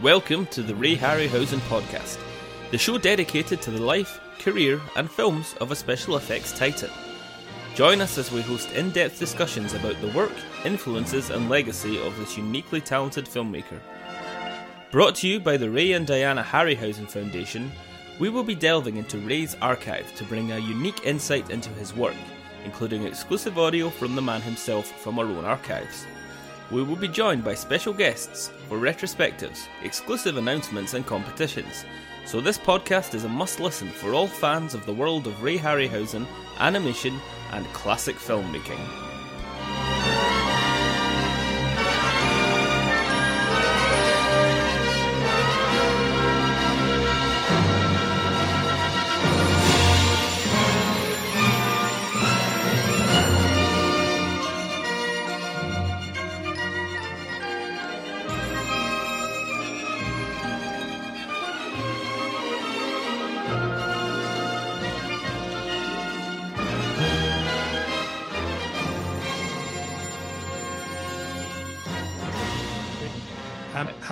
Welcome to the Ray Harryhausen podcast, the show dedicated to the life, career, and films of a special effects titan. Join us as we host in depth discussions about the work, influences, and legacy of this uniquely talented filmmaker. Brought to you by the Ray and Diana Harryhausen Foundation, we will be delving into Ray's archive to bring a unique insight into his work, including exclusive audio from the man himself from our own archives. We will be joined by special guests for retrospectives, exclusive announcements, and competitions. So, this podcast is a must listen for all fans of the world of Ray Harryhausen, animation, and classic filmmaking.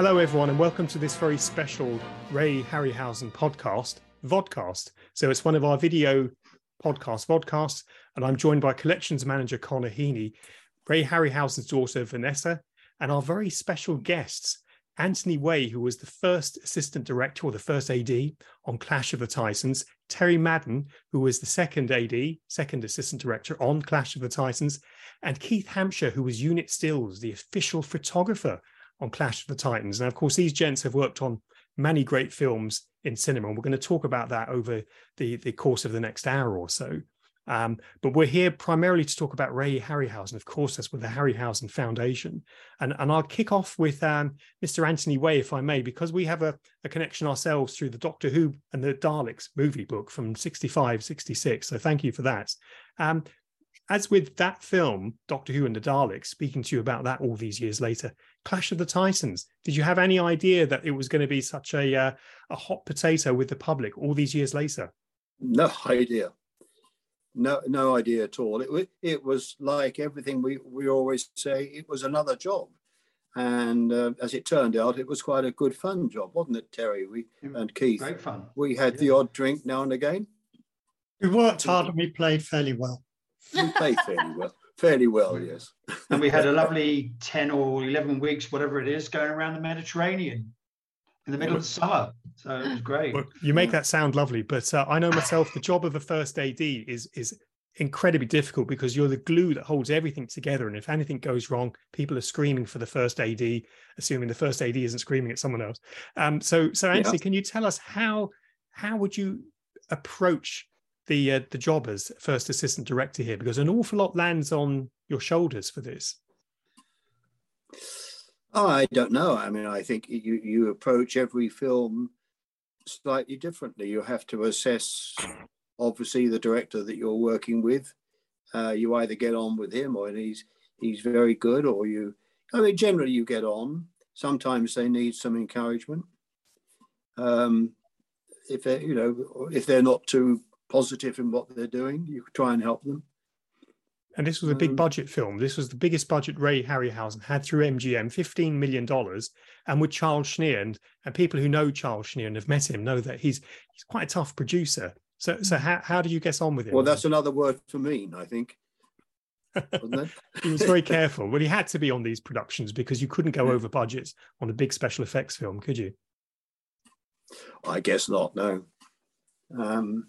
Hello, everyone, and welcome to this very special Ray Harryhausen podcast, Vodcast. So it's one of our video podcast, Vodcasts, and I'm joined by collections manager Connor Heaney, Ray Harryhausen's daughter Vanessa, and our very special guests, Anthony Waye, who was the first assistant director or the first AD on Clash of the Titans, Terry Madden, who was the second AD, second assistant director on Clash of the Titans, and Keith Hamshere, who was Unit Stills, the official photographer on Clash of the Titans. Now, of course, these gents have worked on many great films in cinema, and we're going to talk about that over the, the course of the next hour or so. Um, but we're here primarily to talk about Ray Harryhausen. Of course, that's with the Harryhausen Foundation. And, and I'll kick off with um, Mr. Anthony Waye, if I may, because we have a, a connection ourselves through the Doctor Who and the Daleks movie book from 65, 66. So thank you for that. Um, as with that film, Doctor Who and the Daleks, speaking to you about that all these years later, Clash of the Titans. Did you have any idea that it was going to be such a uh, a hot potato with the public all these years later? No idea. No, no idea at all. It, it was like everything we, we always say, it was another job. And uh, as it turned out, it was quite a good fun job, wasn't it, Terry? We and Keith. Great fun. We had yeah. the odd drink now and again. We worked hard and we played fairly well. We played fairly well. Fairly well, yes. and we had a lovely 10 or 11 weeks, whatever it is, going around the Mediterranean in the middle of the summer. So it was great. Well, you make that sound lovely, but uh, I know myself the job of a first AD is is incredibly difficult because you're the glue that holds everything together. And if anything goes wrong, people are screaming for the first AD, assuming the first AD isn't screaming at someone else. Um, so, so Anthony, yeah. can you tell us how how would you approach the uh, the job as first assistant director here? Because an awful lot lands on your shoulders for this. Oh, I don't know. I mean, I think you you approach every film slightly differently. You have to assess, obviously, the director that you're working with. Uh, you either get on with him, or he's he's very good, or you. I mean, generally you get on. Sometimes they need some encouragement. Um, if they, you know, if they're not too positive in what they're doing, you try and help them. And this was a big um, budget film. This was the biggest budget Ray Harryhausen had through MGM, $15 million. And with Charles Schneer, and, and people who know Charles Schneer and have met him know that he's he's quite a tough producer. So so how, how do you get on with him? Well, that's another word for mean, I think. he was very careful. Well, he had to be on these productions because you couldn't go over budgets on a big special effects film, could you? I guess not, no. Um,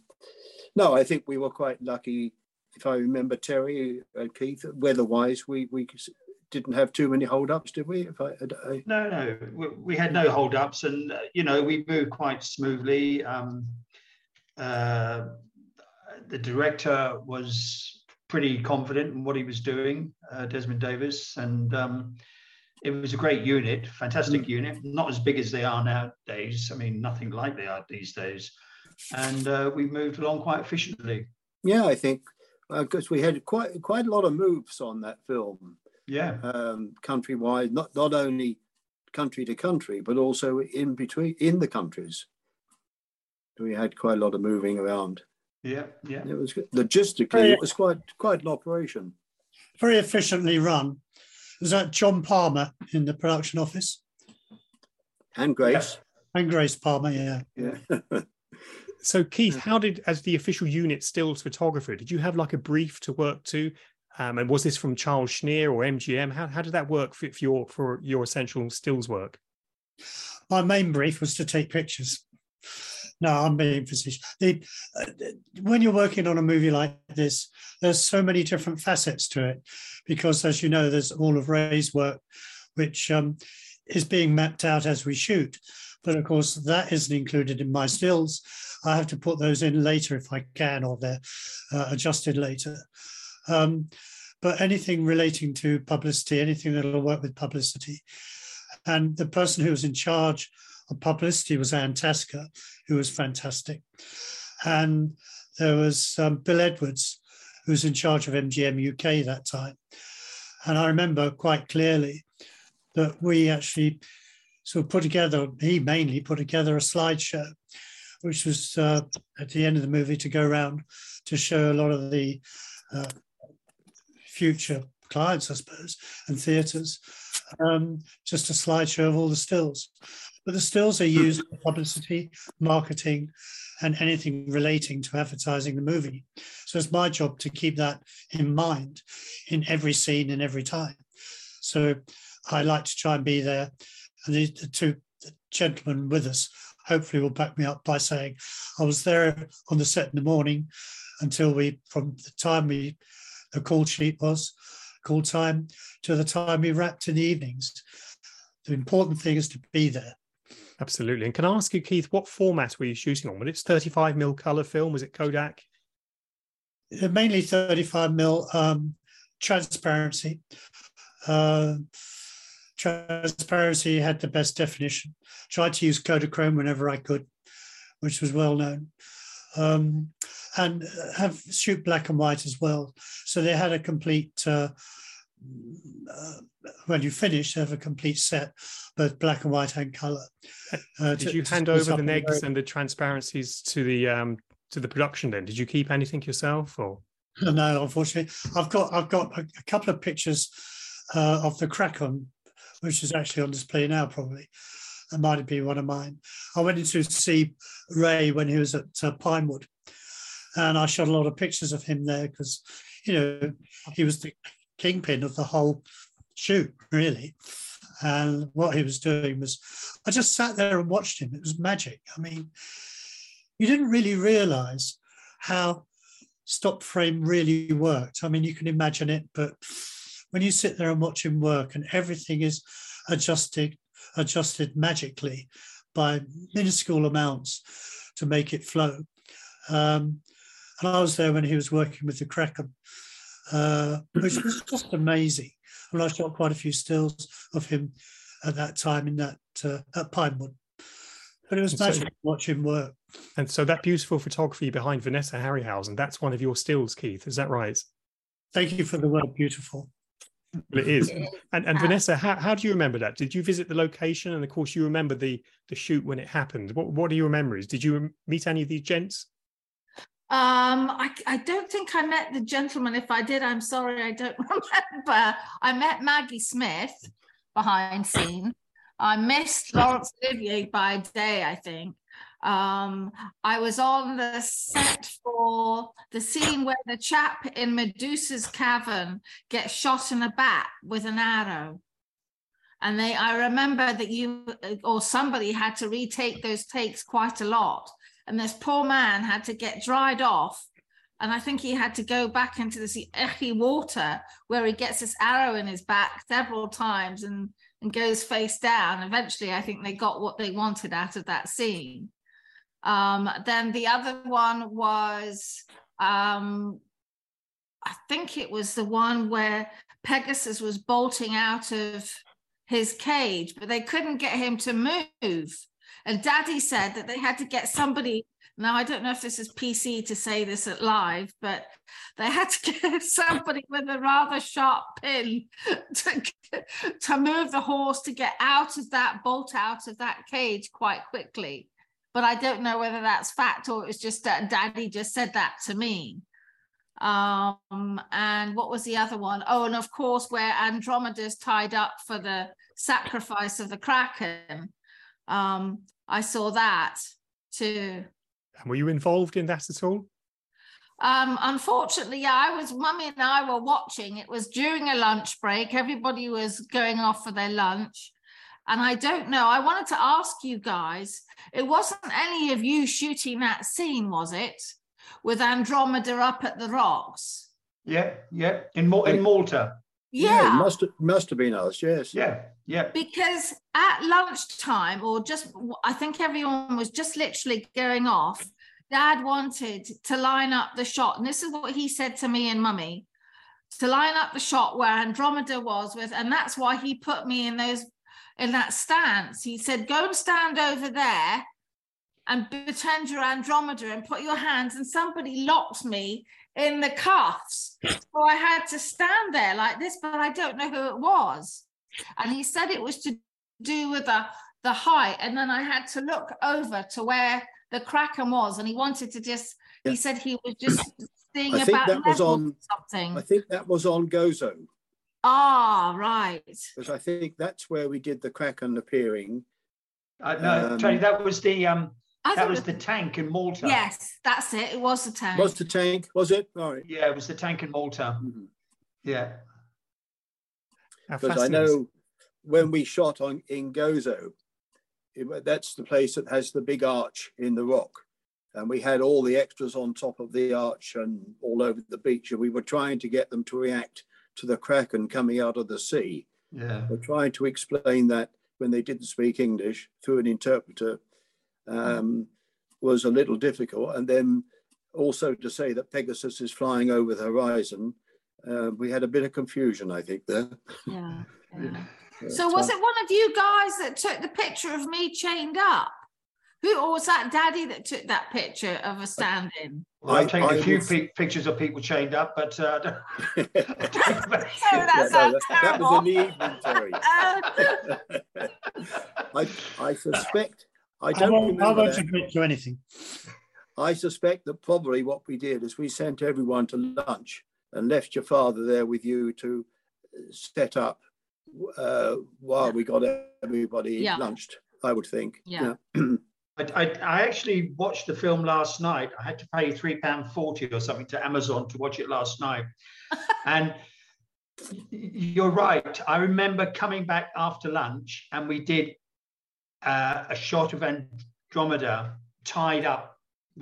no, I think we were quite lucky if I remember Terry and Keith, weather-wise, we we didn't have too many hold-ups, did we? If I, I... No, no, we, we, had no hold-ups, and uh, you know we moved quite smoothly. Um, uh, the director was pretty confident in what he was doing, uh, Desmond Davis, and um, it was a great unit, fantastic mm. unit. Not as big as they are nowadays. I mean, nothing like they are these days, and uh, we moved along quite efficiently. Yeah, I think because uh, we had quite quite a lot of moves on that film. Yeah, um, countrywide, not not only country to country, but also in between in the countries. We had quite a lot of moving around. Yeah, yeah. It was logistically, very, it was quite quite an operation. Very efficiently run. Was that John Palmer in the production office? And Grace. And Grace Palmer, yeah. Yeah. So Keith, how did, as the official unit stills photographer, did you have like a brief to work to? Um, and was this from Charles Schneer or MGM? How, how did that work for, for your for your essential stills work? My main brief was to take pictures. No, I'm being facetious. The, uh, when you're working on a movie like this, there's so many different facets to it, because as you know, there's all of Ray's work, which um, is being mapped out as we shoot. But of course, that isn't included in my stills. I have to put those in later if I can, or they're uh, adjusted later. Um, but anything relating to publicity, anything that will work with publicity. And the person who was in charge of publicity was Anne Tasker, who was fantastic. And there was um, Bill Edwards, who was in charge of MGM UK that time. And I remember quite clearly that we actually sort of put together, he mainly put together a slideshow, which was uh, at the end of the movie to go around to show a lot of the uh, future clients, I suppose, and theatres, um, just a slideshow of all the stills. But the stills are used for publicity, marketing, and anything relating to advertising the movie. So it's my job to keep that in mind in every scene and every time. So I like to try and be there and the, the two gentlemen with us hopefully will back me up by saying I was there on the set in the morning until we, from the time we, the call sheet was, call time, to the time we wrapped in the evenings. The important thing is to be there. Absolutely. And can I ask you, Keith, what format were you shooting on? Was it 35 mil color film? Was it Kodak? Uh, mainly 35 mil um, transparency. Uh, transparency had the best definition. Tried to use Kodachrome whenever I could, which was well known. Um, and have shoot black and white as well. So they had a complete, uh, uh, when you finish, they have a complete set, both black and white and color. Uh, Did to, you hand over the negs and the transparencies to the um, to the production? Then did you keep anything yourself or? No, unfortunately, I've got I've got a, a couple of pictures uh, of the Kraken which is actually on display now, probably. That might have been one of mine. I went in to see Ray when he was at uh, Pinewood, and I shot a lot of pictures of him there because, you know, he was the kingpin of the whole shoot, really. And what he was doing was, I just sat there and watched him. It was magic. I mean, you didn't really realize how stop frame really worked. I mean, you can imagine it, but when you sit there and watch him work and everything is adjusted adjusted magically by minuscule amounts to make it flow. Um, and I was there when he was working with the Kraken, uh, which was just amazing. And I shot quite a few stills of him at that time in that uh, at Pinewood. But it was magic so, to watch him work. And so that beautiful photography behind Vanessa Harryhausen, that's one of your stills, Keith. Is that right? Thank you for the word beautiful it is. And, and Vanessa, how, how do you remember that? Did you visit the location? And of course, you remember the the shoot when it happened. What what are your memories? Did you meet any of these gents? Um, I, I don't think I met the gentleman. If I did, I'm sorry, I don't remember. I met Maggie Smith behind scene. I missed Laurence Olivier by day, I think. Um, I was on the set for the scene where the chap in Medusa's cavern gets shot in the back with an arrow. And they, I remember that you or somebody had to retake those takes quite a lot. And this poor man had to get dried off. And I think he had to go back into this icky water where he gets this arrow in his back several times and, and goes face down. Eventually, I think they got what they wanted out of that scene. Um, then the other one was, um, I think it was the one where Pegasus was bolting out of his cage, but they couldn't get him to move. And Daddy said that they had to get somebody. Now, I don't know if this is PC to say this at live, but they had to get somebody with a rather sharp pin to, to move the horse to get out of that bolt out of that cage quite quickly but I don't know whether that's fact or it's just that daddy just said that to me. Um, and what was the other one? Oh, and of course, where Andromeda's tied up for the sacrifice of the Kraken. Um, I saw that too. And were you involved in that at all? Um, unfortunately, yeah, I was, mummy and I were watching. It was during a lunch break. Everybody was going off for their lunch. And I don't know, I wanted to ask you guys, it wasn't any of you shooting that scene, was it? With Andromeda up at the rocks. Yeah, yeah. In, Mal- in Malta. Yeah. it must have, must have been us. Yes. Yeah, yeah. because at lunchtime or just i think everyone was just literally going off dad wanted to line up the shot and this is what he said to me and mummy to line up the shot where andromeda was with and that's why he put me in those in that stance he said go and stand over there and pretend you're andromeda and put your hands and somebody locked me in the cuffs. So i had to stand there like this but i don't know who it was. And he said it was to do with the the height. And then i had to look over to where the kraken was and he wanted to just Yeah. he said he was just seeing I think about that was on- something. I think that was on Gozo ah right because I think that's where we did the crack Kraken appearing. Uh, no, Um, Tony, that was the um, I that was the tank in Malta. yes that's it it was the tank Was the tank? Was it? All right. Yeah, it was the tank in Malta. Mhm. Yeah. Because I know when we shot on in Gozo, it- that's the place that has the big arch in the rock. And we had all the extras on top of the arch and all over the beach. And we were trying to get them to react to the Kraken coming out of the sea. Yeah. We're trying to explain that when they didn't speak English through an interpreter um, was a little difficult. And then also to say that Pegasus is flying over the horizon, uh, we had a bit of confusion, I think, there. yeah, yeah. So was it one of you guys that took the picture of me chained up who or was that daddy that took that picture of a stand-in Well, I've I- taken I a few was- pi- pictures of people chained up, but uh, Yeah, that no, that, that was in the terrible. evening, Terry. Uh, I, I suspect, I I don't won't, I won't that. admit to anything. I suspect that probably what we did is we sent everyone to lunch and left your father there with you to set up uh, while we got everybody Yeah. lunched, I would think. Yeah. I, I, I actually watched the film last night. I had to pay three pound forty or something to Amazon to watch it last night, and you're right. I remember coming back after lunch, and we did uh, a shot of Andromeda tied up.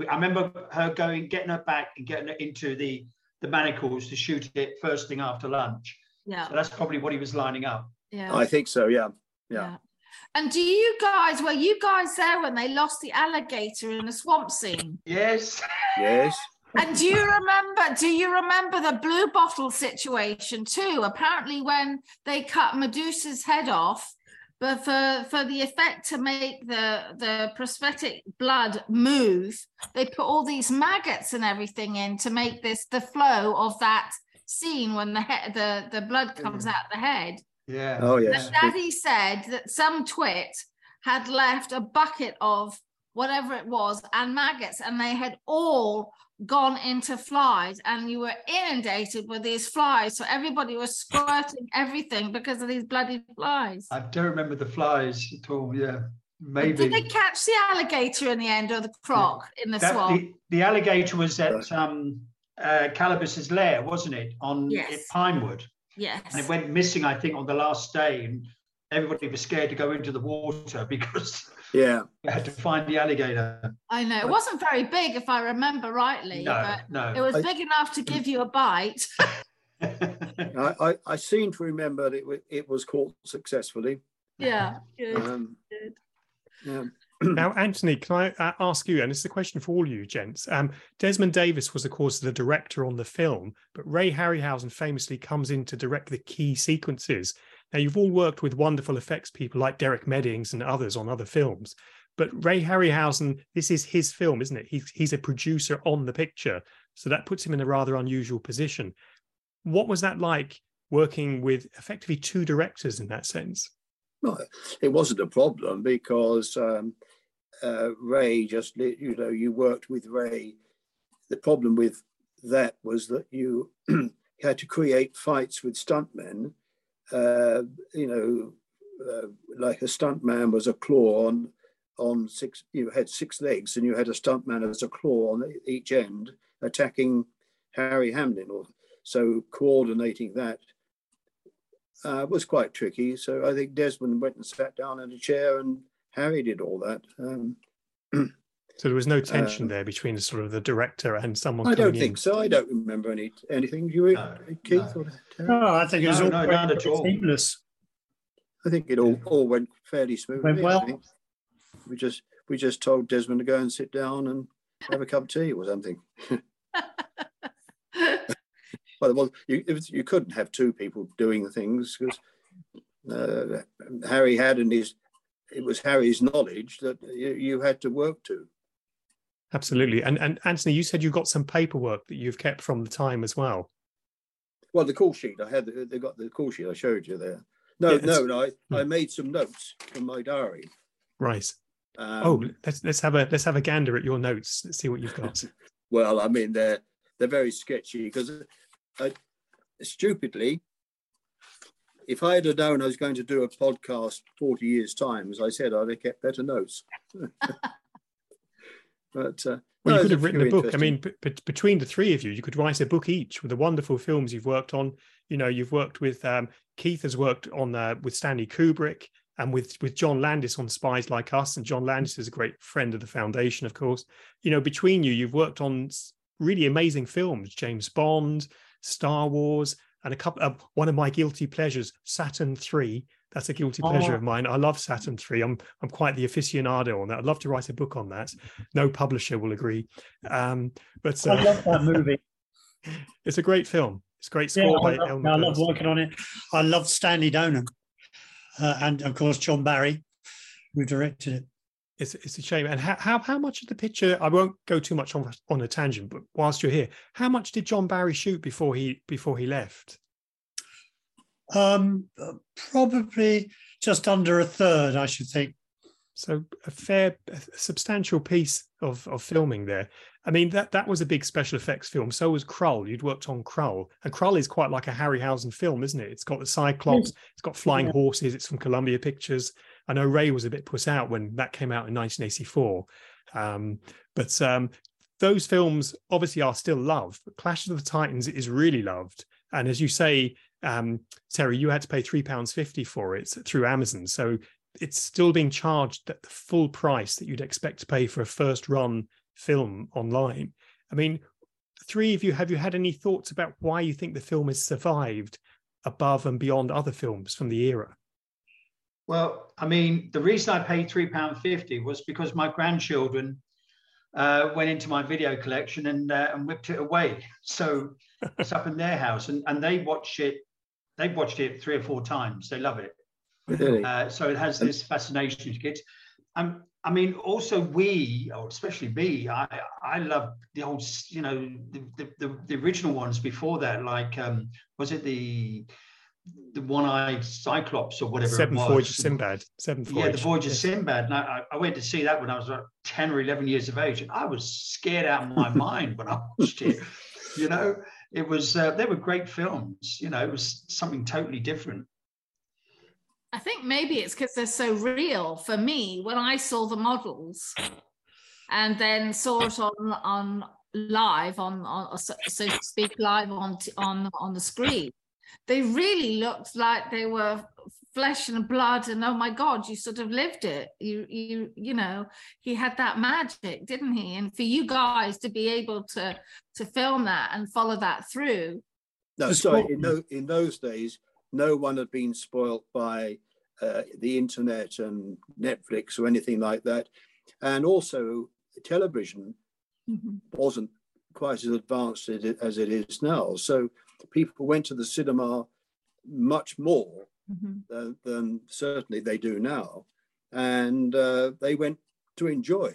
I remember her going, getting her back and getting her into the the manacles to shoot it first thing after lunch. yeah So that's probably what he was lining up. yeah I think so, yeah. Yeah. Yeah. And do you guys, were you guys there when they lost the alligator in the swamp scene? Yes. Yes. And do you remember, do you remember the blue bottle situation too? Apparently when they cut Medusa's head off, but for, for the effect to make the, the prosthetic blood move, they put all these maggots and everything in to make this the flow of that scene when the head, the, the blood comes mm. out the head. Yeah. Oh, And yes. Daddy said that some twit had left a bucket of whatever it was and maggots, and they had all gone into flies, and you were inundated with these flies. So everybody was squirting everything because of these bloody flies. I don't remember the flies at all. Yeah, maybe. Did they catch the alligator in the end or the croc in the That- swamp? the, the alligator was at um, uh, Calibos's lair, wasn't it? On Yes. at Pinewood, and yes. it went missing. I think on the last day, and everybody was scared to go into the water because Yeah. they had to find the alligator. I know. It wasn't very big, if I remember rightly, No, but no. it was I- big enough to give you a bite. I, I, I seem to remember that it, it was caught successfully. yeah. Good. Um, good. yeah. Now, Anthony, can I uh, ask you, and it's a question for all you gents. Um, Desmond Davis was, of course, the director on the film, but Ray Harryhausen famously comes in to direct the key sequences. Now, you've all worked with wonderful effects people like Derek Meddings and others on other films, but Ray Harryhausen, this is his film, isn't it? He's, he's a producer on the picture, so that puts him in a rather unusual position. What was that like working with effectively two directors in that sense? No, it wasn't a problem because um, uh, Ray just, you know, you worked with Ray. The problem with that was that you had to create fights with stuntmen. Uh, you know, uh, like a stuntman was a claw on on six. You had six legs, and you had a stuntman as a claw on each end, attacking Harry Hamlin. Or so coordinating that uh, was quite tricky. So I think Desmond went and sat down in a chair, and Harry did all that. Um, so there was no tension um, there between sort of the director and someone. I don't think in. so. I don't remember any anything. You, no, Keith? No. no. I think it was no, all no, not seamless. I think it all, all went fairly smoothly. Went well. We just we just told Desmond to go and sit down and have a cup of tea or something. well, well you, was, you couldn't have two people doing things because uh, Harry had and his it was Harry's knowledge that you, you had to work to. Absolutely. And and Anthony, you said you got some paperwork that you've kept from the time as well. Well, the call sheet I had, they got the call sheet I showed you there. No, yeah, no, no. I, I hmm. made some notes from my diary. Right. Um, oh, let's let's have a let's have a gander at your notes. Let's see what you've got. well, I mean they're they're very sketchy because I, stupidly, if I had known I was going to do a podcast forty years time, as I said, I'd have kept better notes. but uh, well, you could have written a book. I mean, b- between the three of you, you could write a book each with the wonderful films you've worked on. You know, you've worked with um, Keith has worked on uh, with Stanley Kubrick and with with John Landis on Spies Like Us, and John Landis is a great friend of the foundation, of course. You know, between you, you've worked on really amazing films: James Bond, Star Wars, and a couple. Uh, one of my guilty pleasures, Saturn Three. That's a guilty pleasure oh. of mine. I love Saturn Three. I'm I'm quite the aficionado on that. I'd love to write a book on that. No publisher will agree. Um, but uh, I love that movie. it's a great film. It's great score yeah, I love, I love working on it. I love Stanley Donen uh, and of course John Barry, who directed it. It's, it's a shame. And how, how how much of the picture? I won't go too much on on a tangent, but whilst you're here, how much did John Barry shoot before he before he left? Um, probably just under a third, I should think. So a fair, a substantial piece of of filming there. I mean, that that was a big special effects film. So was Krull. You'd worked on Krull, and Krull is quite like a Harryhausen film, isn't it? It's got the Cyclops, it's got flying yeah. horses. It's from Columbia Pictures. I know Ray was a bit put out when that came out in 1984, um, but um, those films obviously are still loved. But Clash of the Titans is really loved, and as you say, um, Terry, you had to pay three pounds fifty for it through Amazon, so it's still being charged at the full price that you'd expect to pay for a first run film online. I mean, three of you, have you had any thoughts about why you think the film has survived above and beyond other films from the era? Well, I mean, the reason I paid £3.50 was because my grandchildren uh, went into my video collection and, uh, and whipped it away. So it's up in their house and, and they watch it. They've watched it three or four times. They love it. Really? Uh, so it has this fascination to kids. Um, I mean, also we, or especially me, I I love the old, you know, the the, the original ones before that. Like, um, was it the the one-eyed Cyclops or whatever Seven Voyage of Sinbad. Seven Voyage. Yeah, the Voyage of Sinbad. And I, I, went to see that when I was about 10 or 11 years of age. And I was scared out of my mind when I watched it. You know, it was, uh, they were great films. You know, it was something totally different. I think maybe it's because they're so real. For me, when I saw the models and then saw it on on live on, on so, so to speak live on on on the screen, they really looked like they were flesh and blood and oh my god you sort of lived it you you you know he had that magic didn't he and for you guys to be able to to film that and follow that through no sorry in, no, in those days no one had been spoilt by uh, the internet and Netflix or anything like that. And also, television mm-hmm. wasn't quite as advanced as it is now. So people went to the cinema much more mm-hmm. than, than, certainly they do now. And uh, they went to enjoy.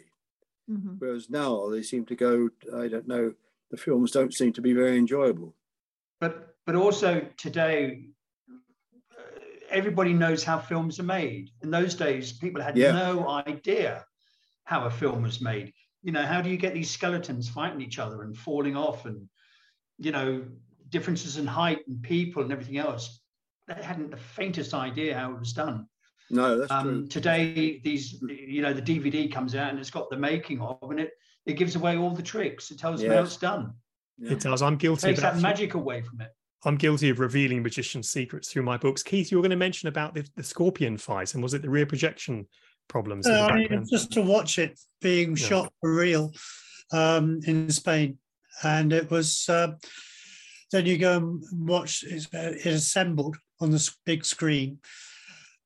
Mm-hmm. Whereas now they seem to go, I don't know, the films don't seem to be very enjoyable. But but also today everybody knows how films are made. In those days, people had yeah. no idea how a film was made. You know, how do you get these skeletons fighting each other and falling off and you know, differences in height and people and everything else. They hadn't the faintest idea how it was done. No, that's Um, true. today, these, you know, the DVD comes out and it's got the making of, and it it gives away all the tricks. It tells you how it's done. Yeah. It does. I'm guilty. Takes of that actually- magic away from it. I'm guilty of revealing magician's secrets through my books. Keith, you were going to mention about the, the scorpion fight, and was it the rear projection problems? in the Uh, I mean, background? just to watch it being Yeah. shot for real um, in Spain, and it was. Uh, then you go and watch it's, uh, it assembled on the big screen.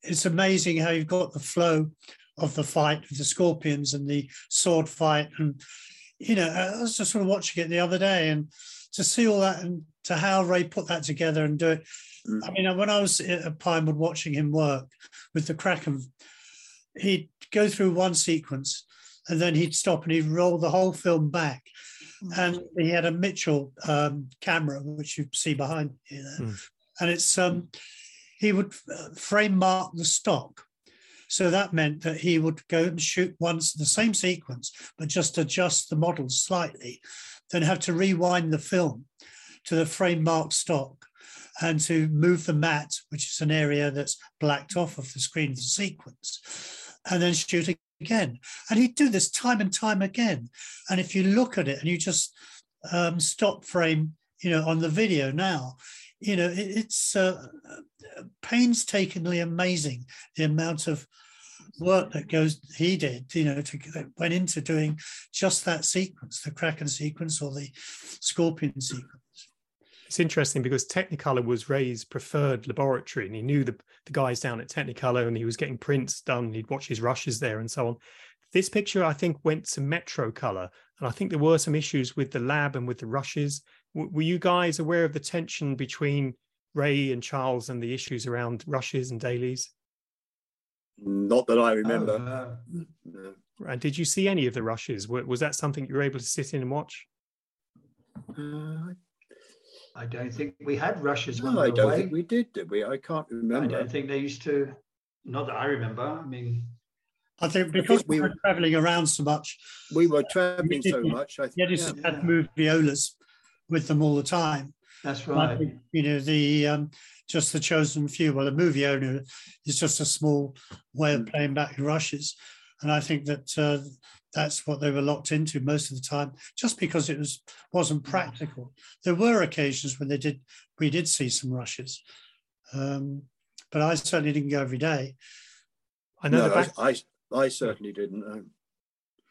It's amazing how you've got the flow of the fight with the scorpions and the sword fight, and you know, I was just sort of watching it the other day, and to see all that and to how Ray put that together and do it. Mm. I mean, when I was at Pinewood watching him work with the Kraken he'd go through one sequence and then he'd stop and he'd roll the whole film back. And he had a Mitchell um, camera, which you see behind you there. Mm. And it's um, he would uh, frame mark the stock. So that meant that he would go and shoot once the same sequence, but just adjust the models slightly, then have to rewind the film to the frame mark stock and to move the matte, which is an area that's blacked off of the screen of the sequence, and then shoot again. And he'd do this time and time again. And if you look at it and you just um, stop frame, you know, on the video now, you know, it, it's uh, painstakingly amazing the amount of work that goes he did you know to that went into doing just that sequence the kraken sequence or the scorpion sequence It's interesting because Technicolor was Ray's preferred laboratory, and he knew the, the guys down at Technicolor, and he was getting prints done. He'd watch his rushes there and so on. This picture, I think, went to Metro Color, and I think there were some issues with the lab and with the rushes. W- were you guys aware of the tension between Ray and Charles and the issues around rushes and dailies? Not that I remember. Oh, uh, No. And did you see any of the rushes? Was that something you were able to sit in and watch? Uh, I don't think we had rushes no, I don't away. think we did, did we? I can't remember. I don't think they used to. Not that I remember. I mean, i think because we we were were- traveling around so much We were traveling so much. I think, just yeah. had moviolas with them all the time that's right. think, you know, the um, just the chosen few. Well, the Moviola is just a small way of playing back rushes, and I think that uh, that's what they were locked into most of the time, just because it was wasn't practical. There were occasions when they did we did see some rushes, um, but I certainly didn't go every day. I know No, the back, I, I, I certainly didn't know.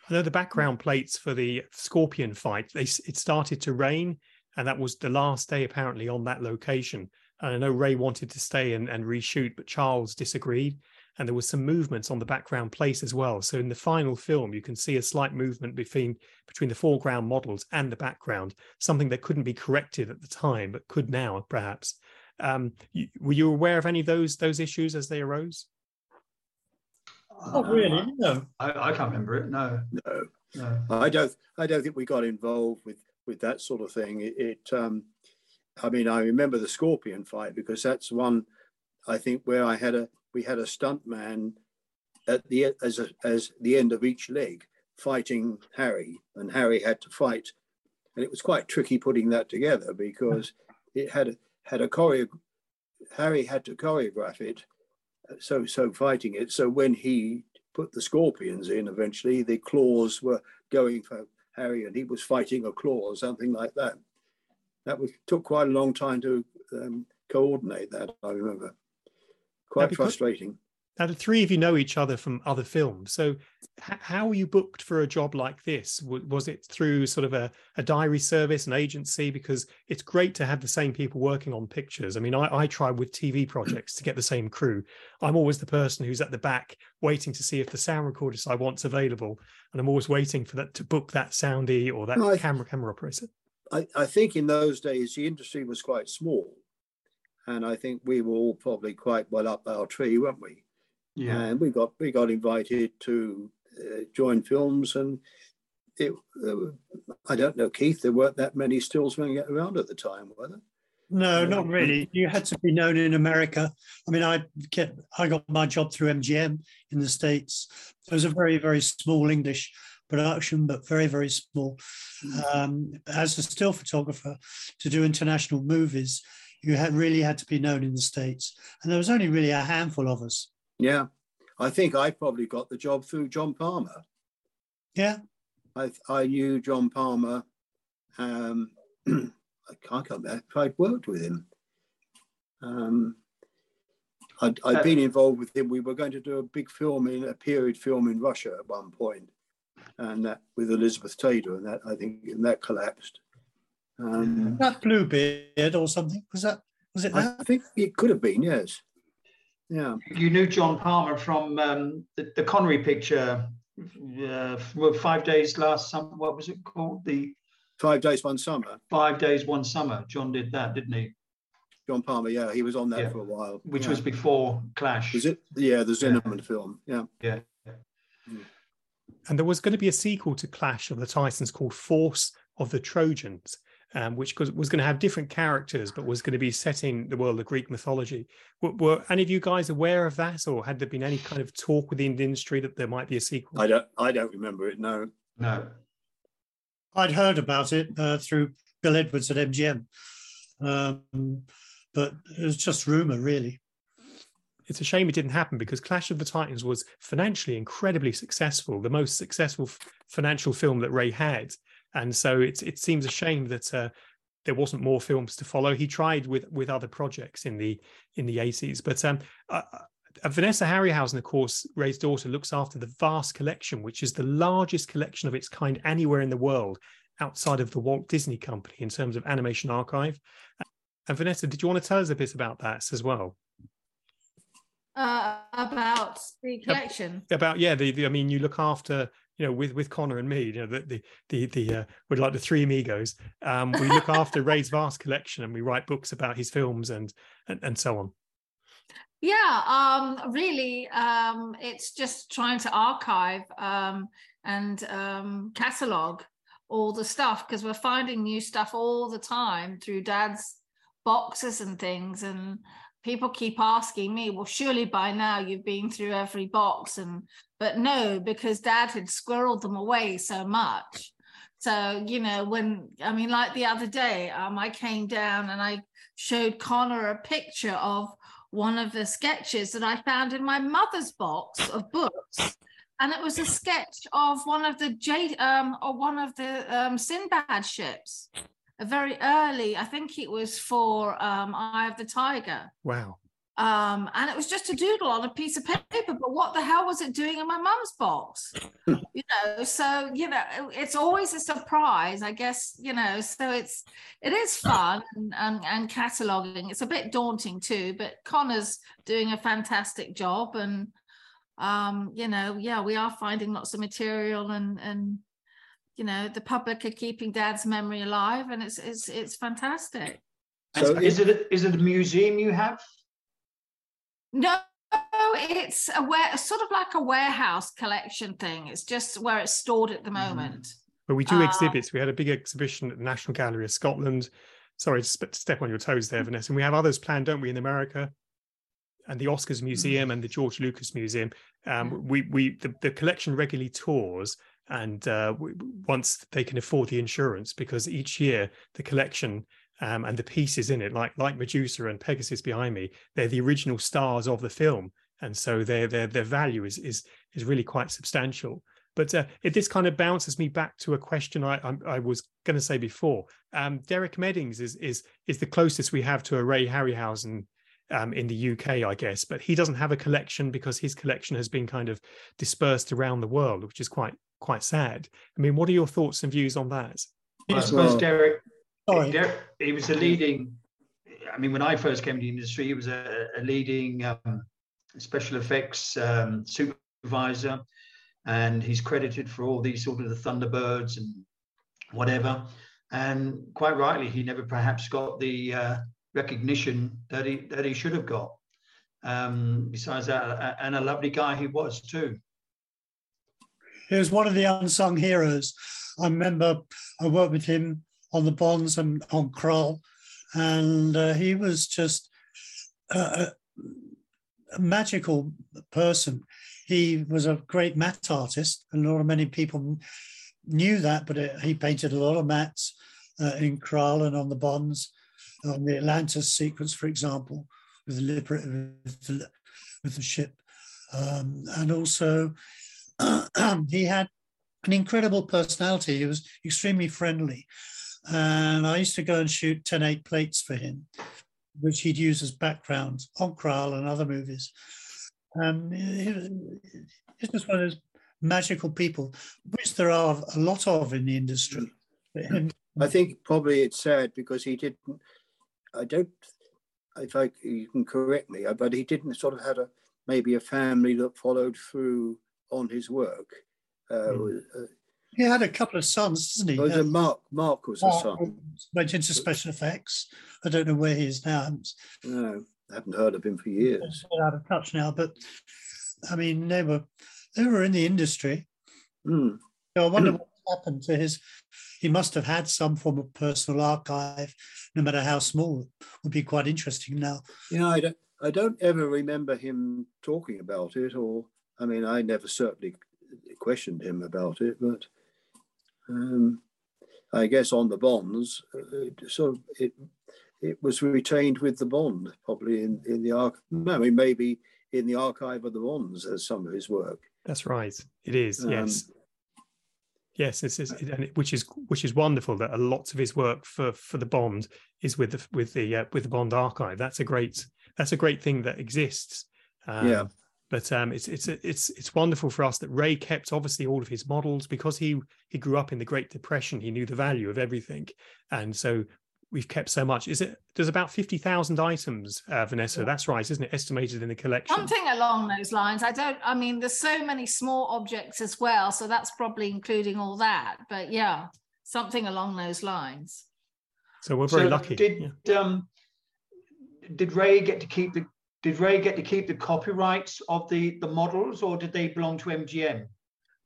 I know the background plates for the scorpion fight. They it started to rain, and that was the last day apparently on that location. And I know Ray wanted to stay and, and reshoot, but Charles disagreed. And there was some movements on the background place as well. So in the final film, you can see a slight movement between between the foreground models and the background, something that couldn't be corrected at the time, but could now perhaps. Um, you, were you aware of any of those those issues as they arose? Oh, really? No. I, I can't remember it. No, No, no. I don't. I don't think we got involved with with that sort of thing. It. it um, I mean, I remember the scorpion fight because that's one. I think where I had a we had a stunt man at the as a, as the end of each leg fighting Harry, and Harry had to fight, and it was quite tricky putting that together because it had had a choreo. Harry had to choreograph it, so so fighting it. So when he put the scorpions in, eventually the claws were going for Harry, and he was fighting a claw or something like that. That was took quite a long time to um, coordinate that. I remember. Quite because- frustrating. Now, the three of you know each other from other films. So, h- how were you booked for a job like this? W- was it through sort of a, a diary service, an agency? Because it's great to have the same people working on pictures. I mean, I, I try with TV projects to get the same crew. I'm always the person who's at the back waiting to see if the sound recorder I want's available, and I'm always waiting for that to book that soundy or that No, I- camera camera operator. I, I think in those days the industry was quite small, and I think we were all probably quite well up our tree, weren't we? Yeah. and we got we got invited to uh, join films and it uh, i don't know keith there weren't that many stills running around at the time were there No, not really. You had to be known in America. I mean, I get I got my job through MGM in the States. It was a very, very small English production, but very, very small. Mm. Um, as a still photographer, to do international movies, you had really had to be known in the States. And there was only really a handful of us. Yeah, I think I probably got the job through John Palmer. Yeah. I I knew John Palmer. Um, I can't come back. I'd worked with him. Um, I'd, I'd been involved with him. We were going to do a big film in a period film in Russia at one point, and that with Elizabeth Taylor, and that I think and that collapsed. Um, That Bluebeard or something. Was that was it That? I that? think it could have been, yes. Yeah, You knew John Palmer from um, the, the Connery picture. Uh, five days last summer. What was it called? The Five Days One Summer. Five Days One Summer. John did that, didn't he? John Palmer, yeah, he was on that Yeah. for a while. Which yeah. was before Clash. was it? Yeah, the Zinnemann film. Yeah, Yeah. And there was going to be a sequel to Clash of the Titans called Force of the Trojans, um, which was, was going to have different characters, but was going to be set in the world of Greek mythology. Were, were any of you guys aware of that, or had there been any kind of talk within the industry that there might be a sequel? I don't, I don't remember it. No, No. I'd heard about it uh, through Bill Edwards at MGM, um, but it was just rumor, really. it's a shame it didn't happen because Clash of the Titans was financially incredibly successful, the most successful f- financial film that Ray had, and so it it seems a shame that uh, there wasn't more films to follow. He tried with with other projects in the in the eighties, but um, uh, uh, Vanessa Harryhausen, of course, Ray's daughter, looks after the vast collection, which is the largest collection of its kind anywhere in the world outside of the Walt Disney Company in terms of animation archive. And Vanessa, did you want to tell us a bit about that as well? Uh, about the collection. about yeah the, the i mean you look after you know with with connor and me you know the the the, the uh, we're like the three amigos um we look after ray's vast collection and we write books about his films and and, and so on Yeah, um, really, um, it's just trying to archive um, and um, catalog all the stuff because we're finding new stuff all the time through Dad's boxes and things. And people keep asking me, "Well, surely by now you've been through every box." And but no, because Dad had squirreled them away so much. So you know, when I mean, like the other day, um, I came down and I showed Connor a picture of one of the sketches that I found in my mother's box of books. And it was a sketch of one of the Jade um or one of the um Sinbad ships. A very early, I think it was for um Eye of the Tiger. wow Um, and it was just a doodle on a piece of paper, but what the hell was it doing in my mum's box? you know, so you know, it's always a surprise, I guess, you know, so it's it is fun and, and, and cataloging. It's a bit daunting too, but Connor's doing a fantastic job and um, you know, yeah, we are finding lots of material and and you know, the public are keeping dad's memory alive and it's it's it's fantastic. So is it is it a museum you have? No, it's a ware, sort of like a warehouse collection thing. It's just where it's stored at the moment. but we do Uh, exhibits. We had a big exhibition at the national gallery of scotland. Sorry to step on your toes there vanessa. And we have others planned don't we in america? And the oscars museum and the george lucas museum. Um, we we the, the collection regularly tours and uh, once they can afford the insurance because each year the collection um, and the pieces in it like like medusa and pegasus behind me they're the original stars of the film and so their their their value is is is really quite substantial but uh, it, this kind of bounces me back to a question I I, I was going to say before. Um, Derek Meddings is is is the closest we have to a Ray Harryhausen um, in the UK, I guess. But he doesn't have a collection because his collection has been kind of dispersed around the world, which is quite quite sad. I mean, what are your thoughts and views on that? I suppose Derek, Sorry. Derek, he was a leading. I mean, when I first came to the industry, he was a, a leading um, special effects um, supervisor, and he's credited for all these sort of the Thunderbirds and whatever. And quite rightly, he never perhaps got the uh, recognition that he that he should have got. Um, besides that, and a lovely guy he was too. He was one of the unsung heroes. I remember I worked with him on the Bonds and on Krull, and uh, he was just uh, a magical person. He was a great matte artist, and not many people knew that, but it, he painted a lot of mattes uh, in Krull and on the Bonds, on the Atlantis sequence, for example, with the, with the, with the ship. Um, and also, he had an incredible personality. He was extremely friendly. And I used to go and shoot 10 8 plates for him, which he'd use as backgrounds on Krull and other movies. Um, he's just one of those magical people, which there are a lot of in the industry. I think probably it's sad because he didn't. I don't. If I you can correct me, but he didn't sort of had a maybe a family that followed through on his work. Uh, mm. uh, he had a couple of sons, didn't he? Was uh, Mark? Mark was Mark a son. Went into special effects. I don't know where he is now. No, I haven't heard of him for years. Out of touch now, but I mean, they were they were in the industry. Mm. So I wonder what happened to his. He must have had some form of personal archive, no matter how small. Would be quite interesting now. you know I don't. I don't ever remember him talking about it, or I mean, I never certainly questioned him about it, but um, I guess on the bonds, uh, sort of it it was retained with the bond, probably in in the arc. I mean, maybe in the archive of the bonds as some of his work. That's right. It is. Um, yes. Yes, it's, it's, it, which is which is wonderful that a lot of his work for for the Bond is with the with the uh, with the Bond archive. That's a great that's a great thing that exists. Um, yeah, but um, it's it's it's it's wonderful for us that Ray kept obviously all of his models because he he grew up in the Great Depression. He knew the value of everything, and so we've kept so much. Is it? There's about fifty thousand items, uh, Vanessa. Yeah. That's right, isn't it? Estimated in the collection. Something along those lines. I don't. I mean, there's so many small objects as well, so that's probably including all that. But yeah, something along those lines. So we're very so lucky. Did yeah. um, did Ray get to keep the did Ray get to keep the copyrights of the the models, or did they belong to MGM?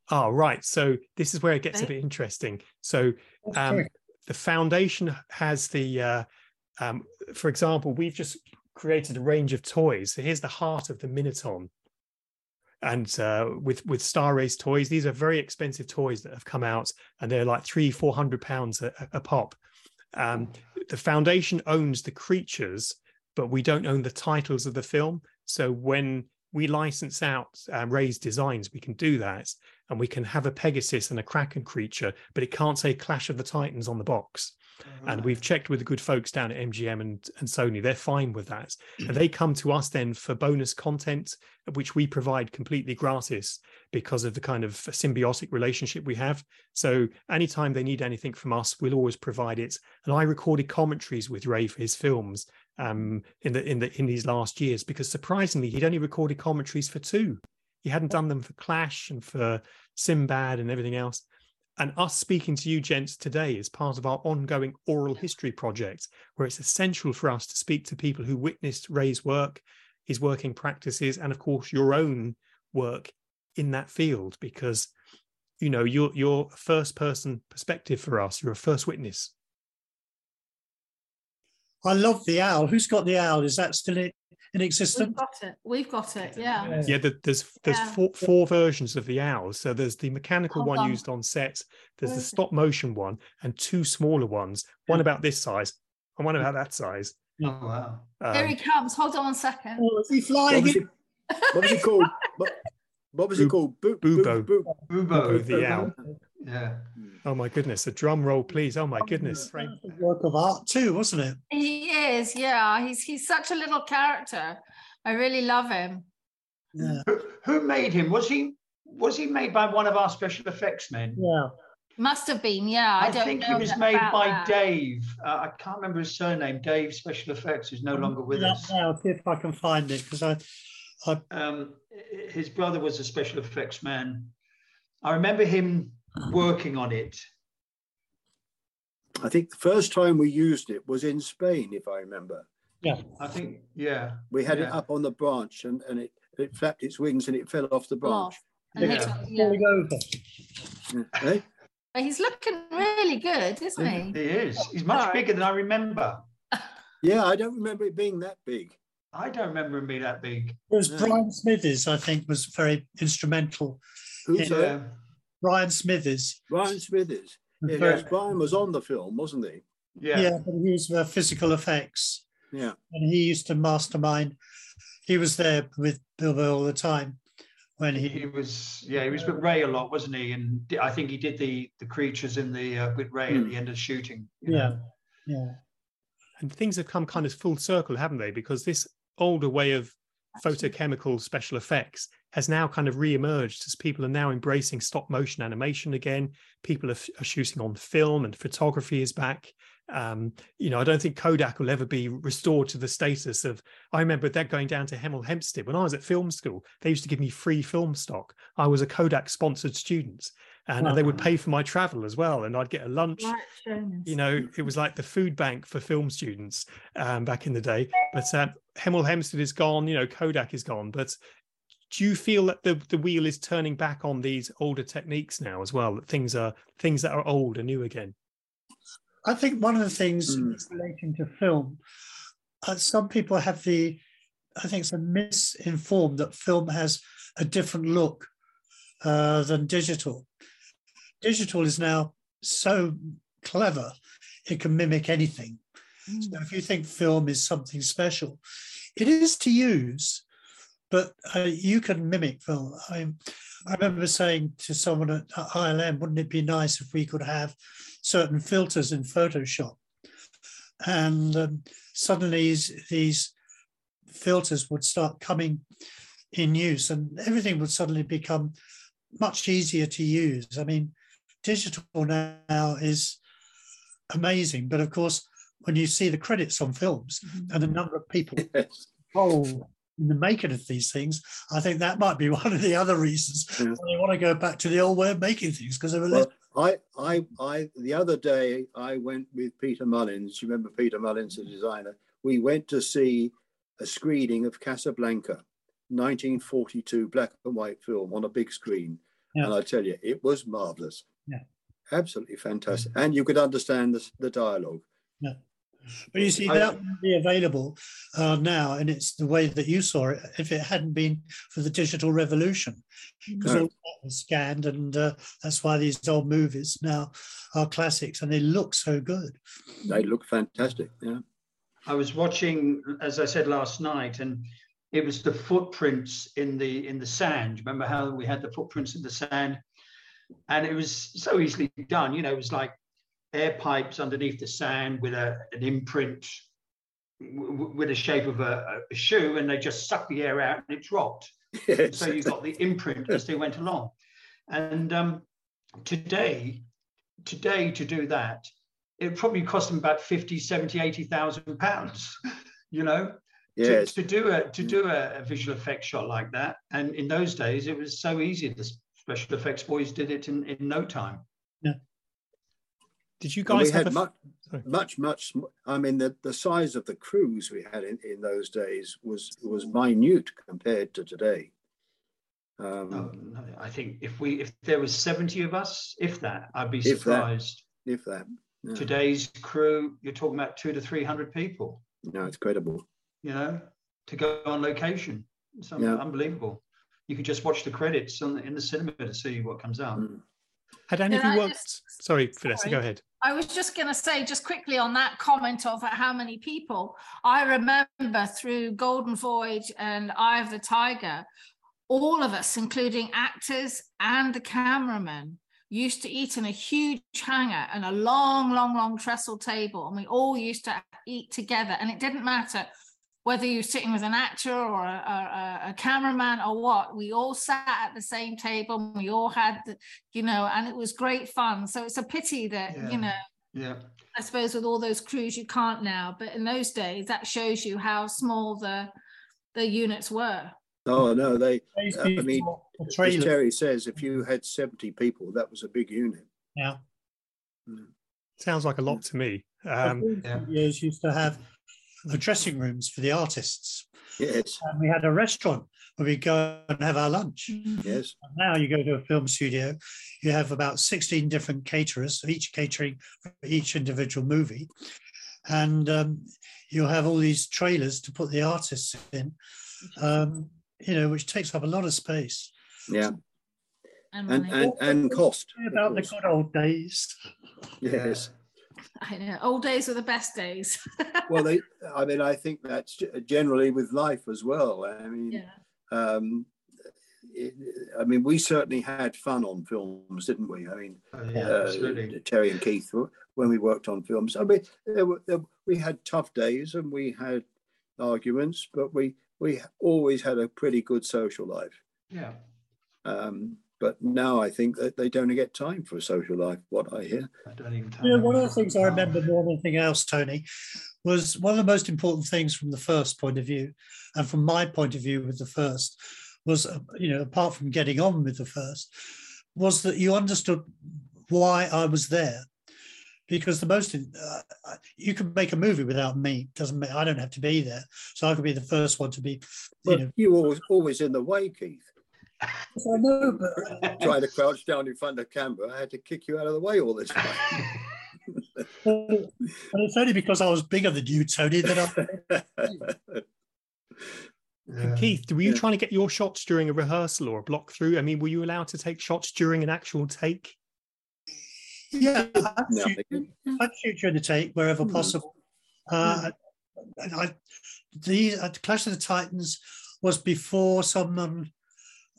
Oh, right. So this is where it gets a bit interesting. So um, the foundation has the, uh, um, for example, we've just created a range of toys. So here's the heart of the Minoton. And uh, with with Star Ace toys, these are very expensive toys that have come out, and they're like three, four hundred pounds a, a pop. Um, the foundation owns the creatures, but we don't own the titles of the film. So when we license out um, Ray's designs, we can do that, and we can have a Pegasus and a Kraken creature, but it can't say Clash of the Titans on the box. Right. And we've checked with the good folks down at MGM and, and Sony; they're fine with that, and they come to us then for bonus content, which we provide completely gratis because of the kind of symbiotic relationship we have. So anytime they need anything from us, we'll always provide it. And I recorded commentaries with Ray for his films, um, in the in the in these last years because surprisingly he'd only recorded commentaries for two. He hadn't done them for Clash and for Sinbad and everything else. And us speaking to you, gents, today is part of our ongoing oral history project, where it's essential for us to speak to people who witnessed Ray's work, his working practices, and of course your own work in that field, because you know you're you're first person perspective for us. You're a first witness I love the owl. Who's got the owl? Is that still in, in existence? We've got it. We've got it. Yeah. Yeah. There's there's yeah. four, four versions of the owl. So there's the mechanical Hold one on. used on set. There's the stop motion one, and two smaller ones. One about this size, and one about that size. Oh wow! Um, Here he comes. Hold on one second. Oh, is he flying? What was he, called? What, what was he called? Bo- Bubo. Bubo. Bubo. the owl. Yeah. Oh my goodness! A drum roll, please. Oh my goodness! Work of art too, wasn't it? He is. Yeah, he's he's such a little character. I really love him. Yeah. Who, who made him? Was he was he made by one of our special effects men? Yeah. Must have been, yeah. I, don't know. I think he was made by that. Dave. Uh, I can't remember his surname. Dave Special Effects is no longer with us. Now, see if I can find it because I, I... Um, his brother was a special effects man. I remember him working on it? I think the first time we used it was in Spain, if I remember. Yeah, I think yeah. We had yeah. it up on the branch, and, and it, it flapped its wings and it fell off the branch. Yeah. yeah. Eh? He's looking really good, isn't he? He is. He's much Sorry. bigger than I remember. yeah, I don't remember it being that big. I don't remember him being that big. It was No. Brian Smithers, I think, was very instrumental. Who's Yeah. That? Brian Smithers. Brian Smithers. was Yeah, yes, Brian was on the film, wasn't he? Yeah. yeah. but he was uh, physical effects, Yeah. and he used to mastermind. He was there with Bilbo all the time when He, he. he was yeah he was with Ray a lot, wasn't he? And I think he did the the creatures in the uh, with Ray at Hmm. the end of the shooting. Yeah, know. yeah. And things have come kind of full circle, haven't they? Because this older way of photochemical special effects has now kind of re-emerged as people are now embracing stop motion animation again. People are, f- are shooting on film and photography is back. Um, you know, I don't think Kodak will ever be restored to the status of. I remember that going down to Hemel Hempstead when I was at film school. They used to give me free film stock. I was a Kodak sponsored student, and, and they would pay for my travel as well. And I'd get a lunch you know, it was like the food bank for film students um, back in the day. But uh, Hemel Hempstead is gone, you know, Kodak is gone. But do you feel that the, the wheel is turning back on these older techniques now as well? That things are things that are old are new again. I think one of the things Mm. relating to film, uh, some people have the, I think, it's a misinformed that film has a different look uh, than digital. Digital is now so clever, it can mimic anything. Mm. So if you think film is something special, it is to use, but uh, you can mimic film. I, I remember saying to someone at ILM, wouldn't it be nice if we could have certain filters in Photoshop? And um, suddenly these, these filters would start coming in use and everything would suddenly become much easier to use. I mean, digital now is amazing, but of course, when you see the credits on films Mhm. and the number of people Yes. involved in the making of these things, I think that might be one of the other reasons Yeah. why they want to go back to the old way of making things because they were. Well, I, I, I, the other day I went with Peter Mullins. You remember Peter Mullins, the designer? We went to see a screening of Casablanca, 1942 black and white film on a big screen. Yeah. And I tell you, it was marvelous. Yeah. Absolutely fantastic. And you could understand the, the dialogue. But you see, that would be available uh, now, and it's the way that you saw it. If it hadn't been for the digital revolution, because No. all that was scanned, and uh, that's why these old movies now are classics, and they look so good. They look fantastic. Yeah. I was watching, as I said last night, and it was the footprints in the in the sand. Remember how we had the footprints in the sand, and it was so easily done. You know, it was like air pipes underneath the sand with a an imprint w- w- with the shape of a, a shoe, and they just sucked the air out and it dropped. Yes. So you got the imprint as they went along. And um, today, today to do that, it probably cost them about 50, 70, 80,000 pounds, you know, yes. to, to do a to do a, a visual effects shot like that. And in those days, it was so easy. The special effects boys did it in, in no time. Did you And we guys have had a, much, sorry. much, much. I mean, the, the size of the crews we had in, in those days was was minute compared to today. Um, No, no, I think if we if there was 70 of us, if that, I'd be If that. surprised. If that, yeah. Today's crew, you're talking about two to 300 people. no, it's credible. you know, to go on location. It's Yeah. unbelievable. You could just watch the credits on the, in the cinema to see what comes out. Mm. had any of you worked? just- Sorry, Vanessa, Sorry. go ahead. I was just going to say, just quickly on that comment of how many people, I remember through Golden Voyage and Eye of the Tiger, all of us, including actors and the cameraman, used to eat in a huge hangar and a long, long, long trestle table. And we all used to eat together. And it didn't matter whether you're sitting with an actor or a, a, a cameraman or what, we all sat at the same table. And we all had, the, you know, and it was great fun. So it's a pity that, Yeah. you know, Yeah. I suppose with all those crews you can't now, but in those days that shows you how small the the units were. Oh no, they. Uh, I mean, As Terry says, if you had seventy people, that was a big unit. yeah. Sounds like a lot to me. Um, film yeah. studios used to have the dressing rooms for the artists, Yes, and we had a restaurant where we go and have our lunch. yes. Now you go to a film studio, you have about 16 different caterers, each catering for each individual movie. And um, you'll have all these trailers to put the artists in, um, you know, which takes up a lot of space. Yeah, And and and, and cost. About the good old days. Yes. I know. Old days are the best days. Well, they. I mean, I think that's generally with life as well. I mean, yeah. um, it, I mean, we certainly had fun on films, didn't we? I mean, Oh, yeah, uh. Terry and Keith when we worked on films. I mean, there were, there, we had tough days and we had arguments, but we we always had a pretty good social life. Yeah. Um, but now I think that they don't get time for a social life. What I hear. I don't even tell You one of the things I remember more than anything else, Tony, was one of the most important things from the first point of view, and from my point of view with the first, was uh, you know apart from getting on with the first, was that you understood why I was there, because the most uh, you can make a movie without me. Doesn't make, I don't have to be there, so I could be the first one to be. You But know, you were always, always in the way, Keith. I know, but Trying to crouch down in front of the camera, I had to kick you out of the way all the time. and it's only because I was bigger than you, Tony, that I. Yeah. Keith, were you Yeah. trying to get your shots during a rehearsal or a block through? I mean, were you allowed to take shots during an actual take? Yeah, I'd No, shoot, they. I'd shoot you in the take wherever Mhm. possible. Uh, and I, the uh, Clash of the Titans was before someone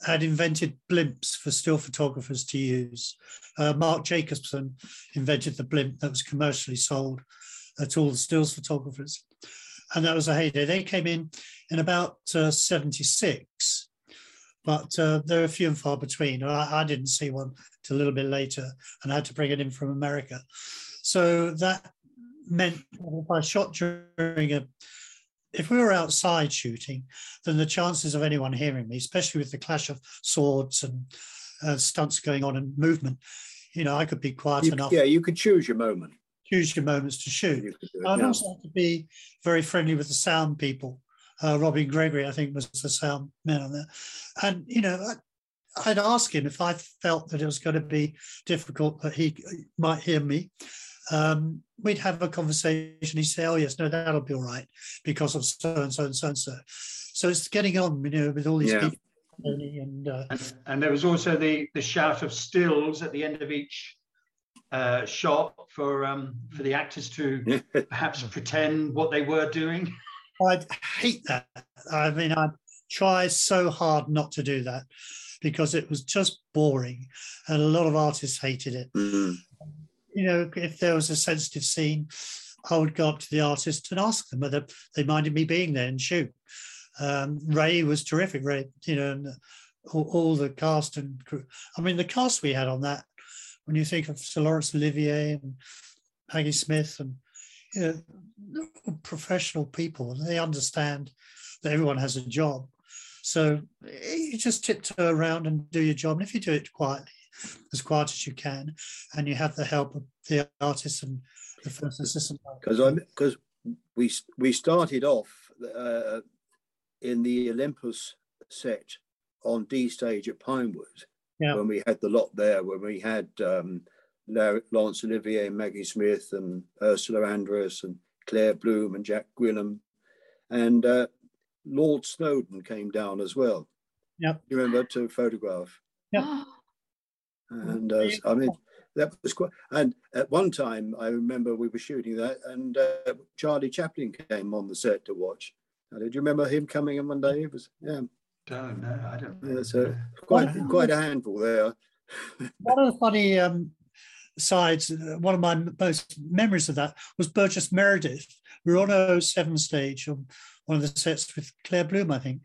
had invented blimps for still photographers to use. Uh, Mark Jacobson invented the blimp that was commercially sold to all the stills photographers. And that was a heyday. They came in in about uh, 76, but uh, they're few and far between. I, I didn't see one till a little bit later and I had to bring it in from America. So that meant if I shot during a, if we were outside shooting, then the chances of anyone hearing me, especially with the clash of swords and uh, stunts going on and movement, you know, I could be quiet You- enough, yeah, you could choose your moment. choose your moments to shoot. I'd also have to be very friendly with the sound people. Uh, Robin Gregory, I think, was the sound man on there. And, you know, I, I'd ask him if I felt that it was going to be difficult that he might hear me. Um, we'd have a conversation. He'd say, Oh, yes, no, that'll be all right because of so and so and so and so. So it's getting on, you know, with all these Yeah. people. And uh, And, and there was also the the shout of stills at the end of each uh, shot for um, for the actors to perhaps pretend what they were doing. I'd hate that. I mean, I'd try so hard not to do that because it was just boring, and a lot of artists hated it. Mm. You know, if there was a sensitive scene, I would go up to the artist and ask them whether they minded me being there and shoot. Um, Ray was terrific. Ray, you know, and all, all the cast and crew. I mean, the cast we had on that. When you think of Sir Laurence Olivier and Peggy Smith and you know, professional people, they understand that everyone has a job. So you just tiptoe around and do your job. And if you do it quietly, as quiet as you can, and you have the help of the artist and the first assistant. because I because we we started off uh, in the Olympus set on D stage at Pinewood Yeah. when we had the lot there when we had um, Lar- Laurence Olivier, Maggie Smith, and Ursula Andress, and Claire Bloom, and Jack Gwillim, and uh, Lord Snowdon came down as well. Yep. You remember to photograph, Yep. and uh, I mean that was quite. And at one time, I remember we were shooting that, and uh, Charlie Chaplin came on the set to watch. Now, did you remember him coming in one day? It was yeah, Don't know. I don't. yeah so quite Well, quite a handful there. One of the funny um, sides, uh, one of my most memories of that was Burgess Meredith. We were on a 07 stage on one of the sets with Claire Bloom, I think.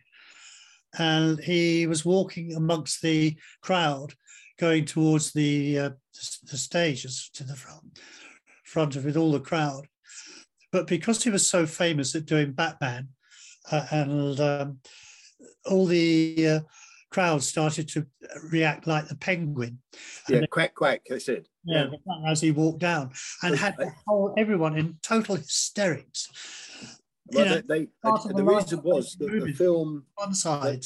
And he was walking amongst the crowd, going towards the uh, the stages to the front, front of with all the crowd. But because he was so famous at doing Batman, uh, and um, all the uh, crowd started to react like the penguin. Yeah, And quack quack. I said. yeah, as he walked down, and had the whole, everyone in total hysterics. You know, they, they, the the reason was that the film one side.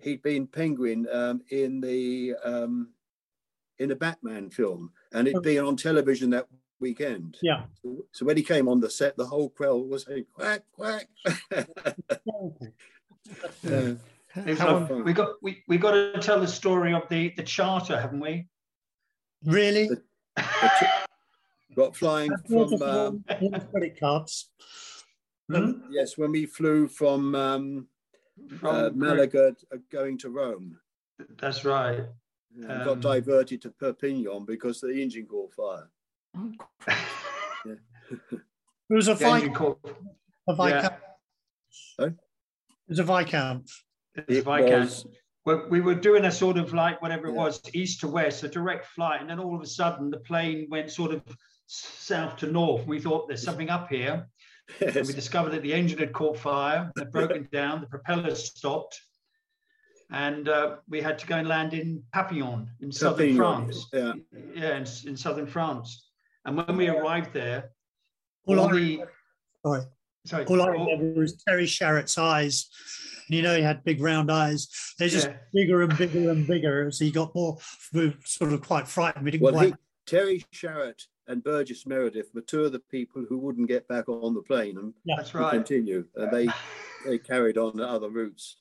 he'd been Penguin um, in the um, in a Batman film, and it'd been on television that weekend. Yeah. So, so when he came on the set, the whole crowd was saying quack quack. Yeah. How like- on- we got we, we got to tell the story of the the charter, haven't we? Really? Got flying from um, credit cards. Hmm? yes when we flew from um, From uh, Malaga uh, going to Rome. That's right. And Um, got diverted to Perpignan because the engine caught fire. Oh, It was a The engine Viscount. caught. A Viscount. Sorry? It was a Viscount. It's It Viscount. was- Well, we were doing a sort of like whatever it Yeah. was, east to west, a direct flight, and then all of a sudden the plane went sort of south to north. We thought there's something up here, and Yes. we discovered that the engine had caught fire, had broken down, the propellers stopped, and uh, we had to go and land in Papillon in southern Perpignan, France. Yeah. Yeah, in, in southern France. And when we arrived there, All all I, the sorry. sorry, All I remember was Terry Sharrett's eyes. And you know, he had big round eyes. They're just Yeah. bigger and bigger and bigger as he got more we sort of quite frightened. We didn't Well, quite. he, Terry Sharrett and Burgess Meredith were two of the people who wouldn't get back on the plane and that's right. continue, and they they carried on other routes.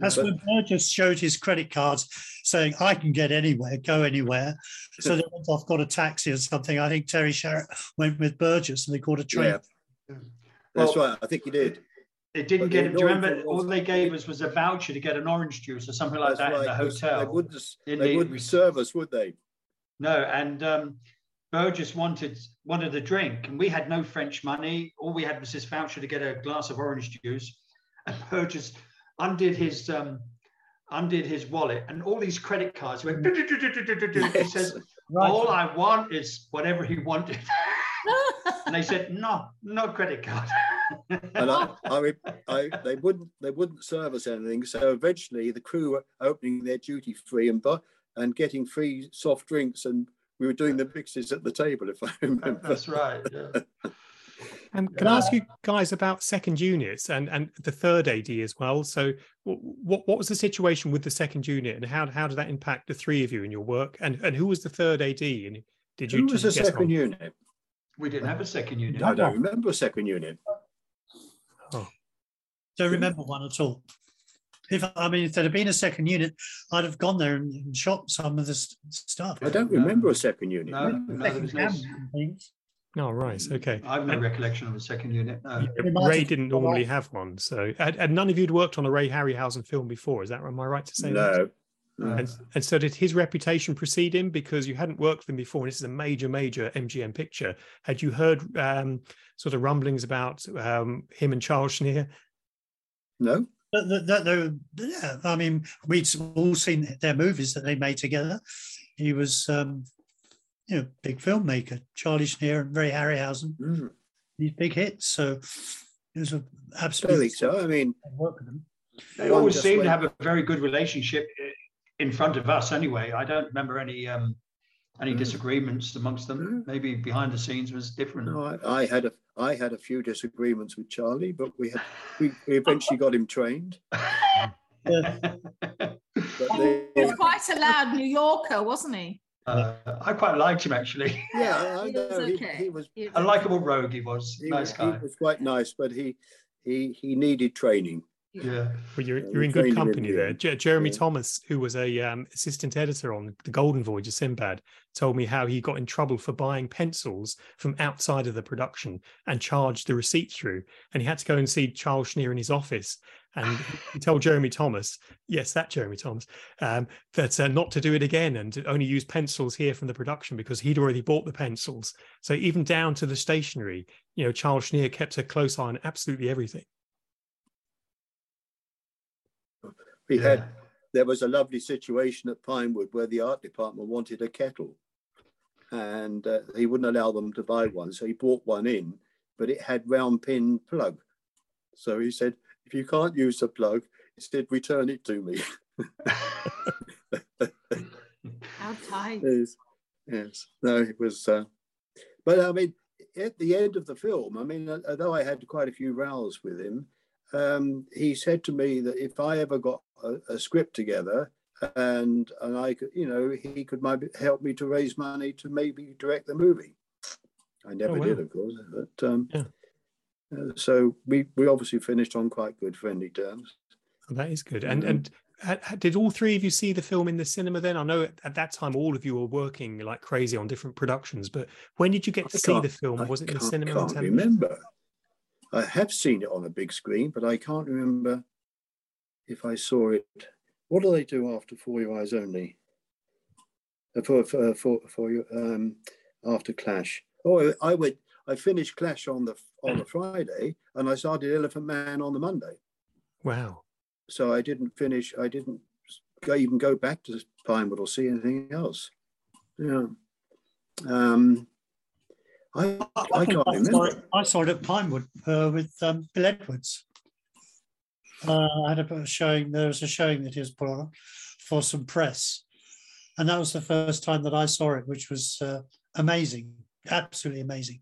That's but- when Burgess showed his credit cards saying, I can get anywhere, go anywhere. So they went off, got a taxi or something. I think Terry Sharrett went with Burgess and they caught a train. Yeah, that's Well, right. I think he did. It didn't But get the it. Do you remember thing all they gave us was a voucher to get an orange juice or something like That's that in the hotel? They wouldn't, in they the- wouldn't serve us, would they? No, and um, Burgess wanted wanted a drink, and we had no French money. All we had was this voucher to get a glass of orange juice. And Burgess undid his um, undid his wallet, and all these credit cards went. He Yes. says, Right. "All I want is whatever he wanted." and they said, "No, no credit card." And I, I, I, they wouldn't, they wouldn't serve us anything. So eventually, the crew were opening their duty free and and getting free soft drinks, and we were doing the mixes at the table, if I remember. That's right. Yeah. And can I ask you guys about second units and, and the third AD as well? So, what what was the situation with the second unit, and how how did that impact the three of you in your work? And and who was the third AD? And did you Who was the did you get second on? unit? We didn't have a second unit. I don't remember a second unit. Oh. Don't remember one at all. If I mean, if there had been a second unit, I'd have gone there and, and shot some of this stuff. I don't No. remember a second unit. No, no, there was no, cameras and things. Oh, right. Okay. I have no recollection of a second unit. No. Yeah, Ray didn't normally have one, so and, and none of you'd worked on a Ray Harryhausen film before. Is that am I right to say? that? No. No. And, and so did his reputation precede him because you hadn't worked with him before, and this is a major, major MGM picture. Had you heard um, sort of rumblings about um, him and Charles Schneer? No. But the, the, the, yeah, I mean, we'd all seen their movies that they made together. He was, um, you know, big filmmaker, Charlie Schneer and Ray Harryhausen. Mm, These big hits. So it was an I absolutely think so. I mean, work with them. They One always seem to have a very good relationship in front of us anyway. I don't remember any um, any Mm. disagreements amongst them. Maybe behind the scenes was different. no, I, I had a I had a few disagreements with Charlie, but we had we, we eventually got him trained. But He was quite a loud New Yorker, wasn't he? Uh, I quite liked him actually. yeah, I He know was he, okay. he was He was A likable rogue he was. he, nice was, he was quite nice, but he he he needed training. Yeah. Well, you're, Yeah, you're in good trained him in company there. end. Je- Jeremy Yeah. Thomas, who was a um, assistant editor on the Golden Voyage of Sinbad, told me how he got in trouble for buying pencils from outside of the production and charged the receipt through. And he had to go and see Charles Schneer in his office. And he told Jeremy Thomas, yes, that Jeremy Thomas, um, that uh, not to do it again and to only use pencils here from the production because he'd already bought the pencils. So even down to the stationery, you know, Charles Schneer kept a close eye on absolutely everything. We yeah. had there was a lovely situation at Pinewood where the art department wanted a kettle, and uh, he wouldn't allow them to buy one, so he brought one in, but it had round pin plug. So he said, "If you can't use the plug, instead return it to me." How tight. yes, yes. No, it was. Uh, but I mean, at the end of the film, I mean, although I had quite a few rows with him, um, he said to me that if I ever got a, a script together and and I could, you know, he could maybe help me to raise money to maybe direct the movie. I never Oh, wow. did, of course. But um, Yeah. Uh, so we we obviously finished on quite good friendly terms. Oh, that is good. And Mhm. and ha- did all three of you see the film in the cinema then? I know at, at that time all of you were working like crazy on different productions, but when did you get to I see the film? Was it in the cinema? in Can't remember. I have seen it on a big screen, but I can't remember if I saw it. What do they do after For Your Eyes Only? Uh, For for for, for your um after Clash. Oh, I went. I finished Clash on the on the Friday, and I started Elephant Man on the Monday. Wow. So I didn't finish. I didn't go, even go back to Pinewood or see anything else. Yeah. Um. I I can't I saw, remember. it, I saw it at Pinewood uh, with um, Bill Edwards. Uh, I had a showing. There was a showing that he was put on for some press, and that was the first time that I saw it, which was uh, amazing, absolutely amazing.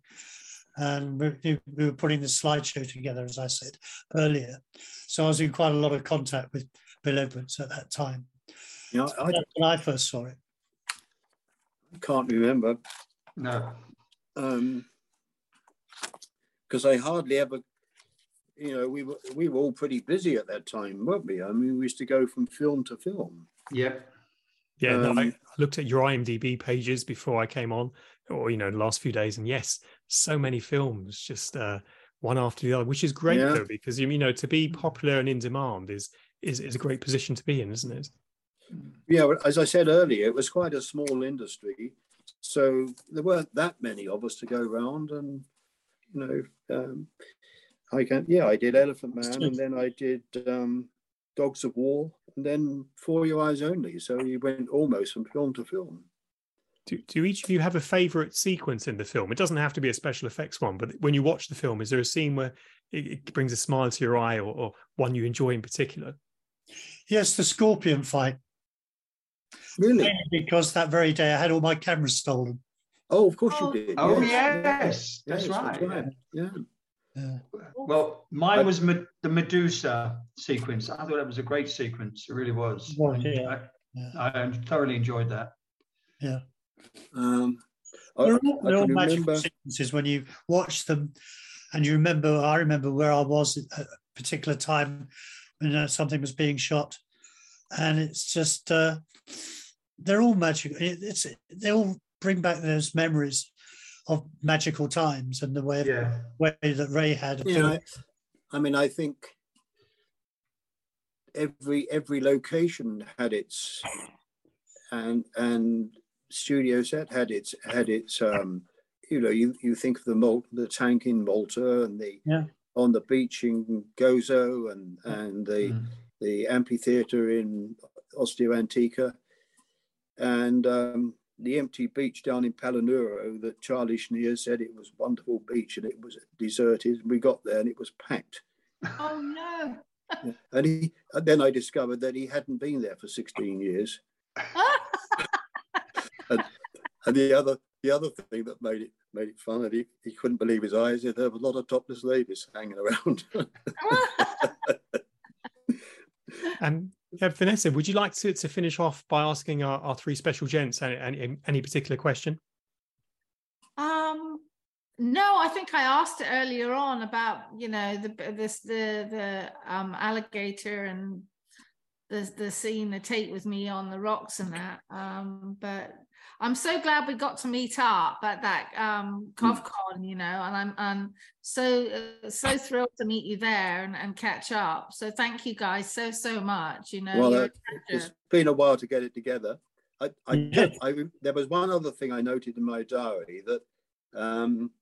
And we, we were putting the slideshow together, as I said earlier. So I was in quite a lot of contact with Bill Edwards at that time. You know, I, That's when I first saw it. I can't remember No. Um because I hardly ever, you know, we were we were all pretty busy at that time, weren't we? I mean, we used to go from film to film. Yep. Yeah, no, I, Um, I looked at your IMDb pages before I came on, or you know, the last few days, and yes, so many films, just uh, one after the other, which is great Yeah. though, because you know, to be popular and in demand is is is a great position to be in, isn't it? Yeah, well, as I said earlier, it was quite a small industry, so there weren't that many of us to go round, and you know, um, I can yeah, I did Elephant Man, and then I did um, Dogs of War, and then For Your Eyes Only. So you went almost from film to film. Do, do each of you have a favorite sequence in the film? It doesn't have to be a special effects one, but when you watch the film, is there a scene where it, it brings a smile to your eye, or, or one you enjoy in particular? Yes, the Scorpion fight, Really? mainly because that very day I had all my cameras stolen. Oh, of course Oh. you did. Oh, yes, yes. That's right. Yeah. Yeah. Well, mine was Me- the Medusa sequence. I thought that was a great sequence. It really was. Right, yeah, yeah. I, I thoroughly enjoyed that. Um, I, They're all, they're all magical remember. sequences when you watch them, and you remember. I remember where I was at a particular time when uh, something was being shot, and it's just uh, they're all magical. It, it's they all bring back those memories of magical times and the way Yeah. way that Ray had. Yeah, I, I mean, I think every every location had its and and studio set had its had its um you know you you think of the Mal- the tank in Malta and the Yeah. on the beach in Gozo and and the Mm. the amphitheater in Ostia Antica and um the empty beach down in Palinuro that Charlie Schneer said it was a wonderful beach and it was deserted. We got there and it was packed. Oh no. And he and then I discovered that he hadn't been there for 16 years. And the other the other thing that made it made it fun, and he, he couldn't believe his eyes, is there were a lot of topless ladies hanging around. And yeah, Vanessa, would you like to, to finish off by asking our, our three special gents any, any, any particular question? Um, no, I think I asked it earlier on about you know the this the the um alligator and the the scene the Tate with me on the rocks and that. Um, but I'm so glad we got to meet up at that um CovCon, you know, and I'm I'm so uh, so thrilled to meet you there and, and catch up. So thank you guys so so much. You know, well, you're uh, a it's treasure. been a while to get it together. I, I, I, there was one other thing I noted in my diary that um,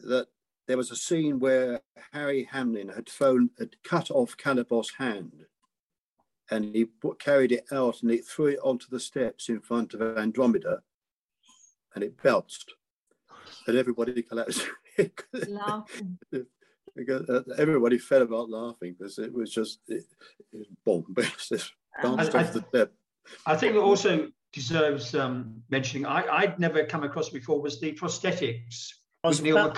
that there was a scene where Harry Hamlin had thrown had cut off Calibos' hand, and he put, carried it out and he threw it onto the steps in front of Andromeda, and it bounced, and everybody collapsed. Laughing. Uh, everybody fell about laughing because it was just it, it was bomb. It just bounced I- off the step. I think it also deserves um, mentioning. I, I'd never come across before was the prosthetics was Neil about-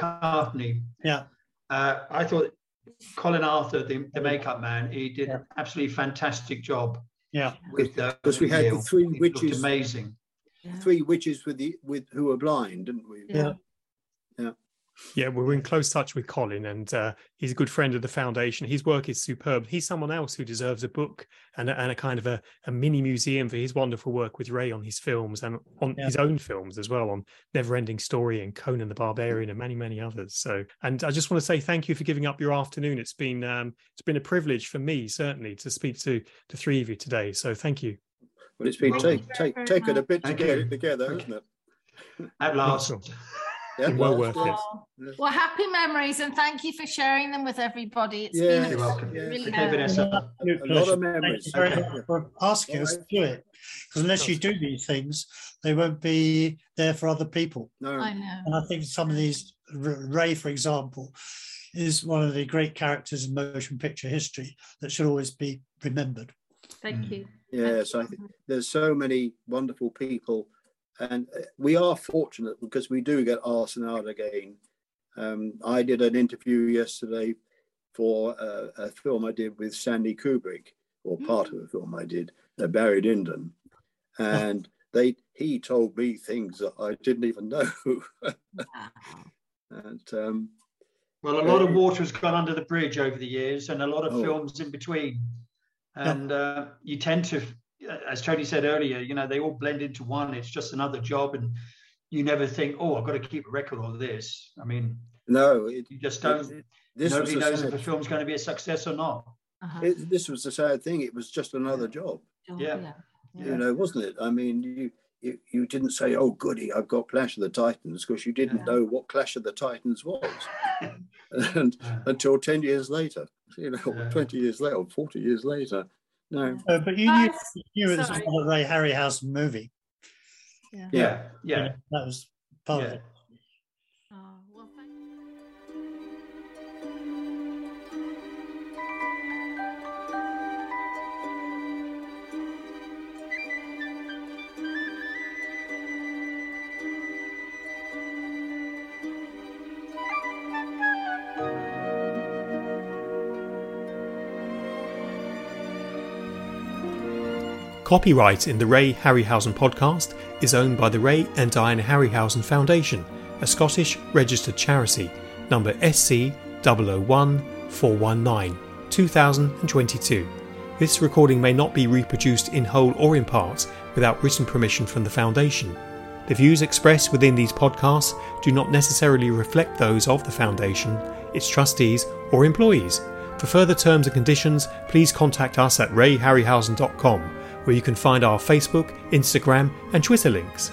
McCartney. Yeah. Uh, I thought Colin Arthur, the, the makeup man, he did Yeah. an absolutely fantastic job Yeah, with uh, Because we had the three He looked witches- amazing. Yeah. Three witches with the with who were blind, didn't we? Yeah. Yeah, we're in close touch with Colin, and uh, he's a good friend of the foundation. His work is superb. He's someone else who deserves a book and a, and a kind of a, a mini museum for his wonderful work with Ray on his films and on Yeah. his own films as well, on Neverending Story and Conan the Barbarian and many many others. So, and I just want to say thank you for giving up your afternoon. It's been um, it's been a privilege for me certainly to speak to the three of you today. So, thank you. Well, it's been Thank you take, take, very a much. bit to Thank get it together, Thank hasn't it? At last. Sure. Yeah, Well well, worth it. Well, well, happy memories and thank you for sharing them with everybody. It's Yeah, been You're a welcome. Yeah. really Okay, has. Vanessa. Absolute A lot pleasure. of Thank memories. you very Okay. much for asking us to do it. Because unless you do these things, they won't be there for other people. no, I know. And I think some of these, Ray, for example, is one of the great characters in motion picture history that should always be remembered. Thank mm. you. yes, I think there's so many wonderful people, and uh, we are fortunate because we do get asked now and again. Um, I did an interview yesterday for uh, a film I did with Stanley Kubrick, or part of a film I did, uh, Barry Lyndon, and they he told me things that I didn't even know, and um, Well, a lot of water has gone under the bridge over the years, and a lot of Oh. films in between. And uh, you tend to, as Tony said earlier, you know, they all blend into one. It's just another job, and you never think, "Oh, I've got to keep a record of this." I mean, no, it, you just don't. it- this nobody knows sad- if a film's going to be a success or not. Uh-huh. it, this was the sad thing. It was just another job. Oh, yeah. you know, wasn't it? I mean, you you, you didn't say, "Oh, goody, I've got Clash of the Titans," because you didn't Yeah. know what Clash of the Titans was, and until ten years later, you know, Yeah. twenty years later, or forty years later. No, Uh, but you knew, you knew it was sorry. not a Ray Harryhausen movie. Yeah. Yeah, You yeah, know, That was part of it. Copyright in the Ray Harryhausen podcast is owned by the Ray and Diana Harryhausen Foundation, a Scottish registered charity, number SC 001419, 2022. This recording may not be reproduced in whole or in part without written permission from the Foundation. The views expressed within these podcasts do not necessarily reflect those of the Foundation, its trustees, or employees. For further terms and conditions, please contact us at rayharryhausen.com, where you can find our Facebook, Instagram, and Twitter links.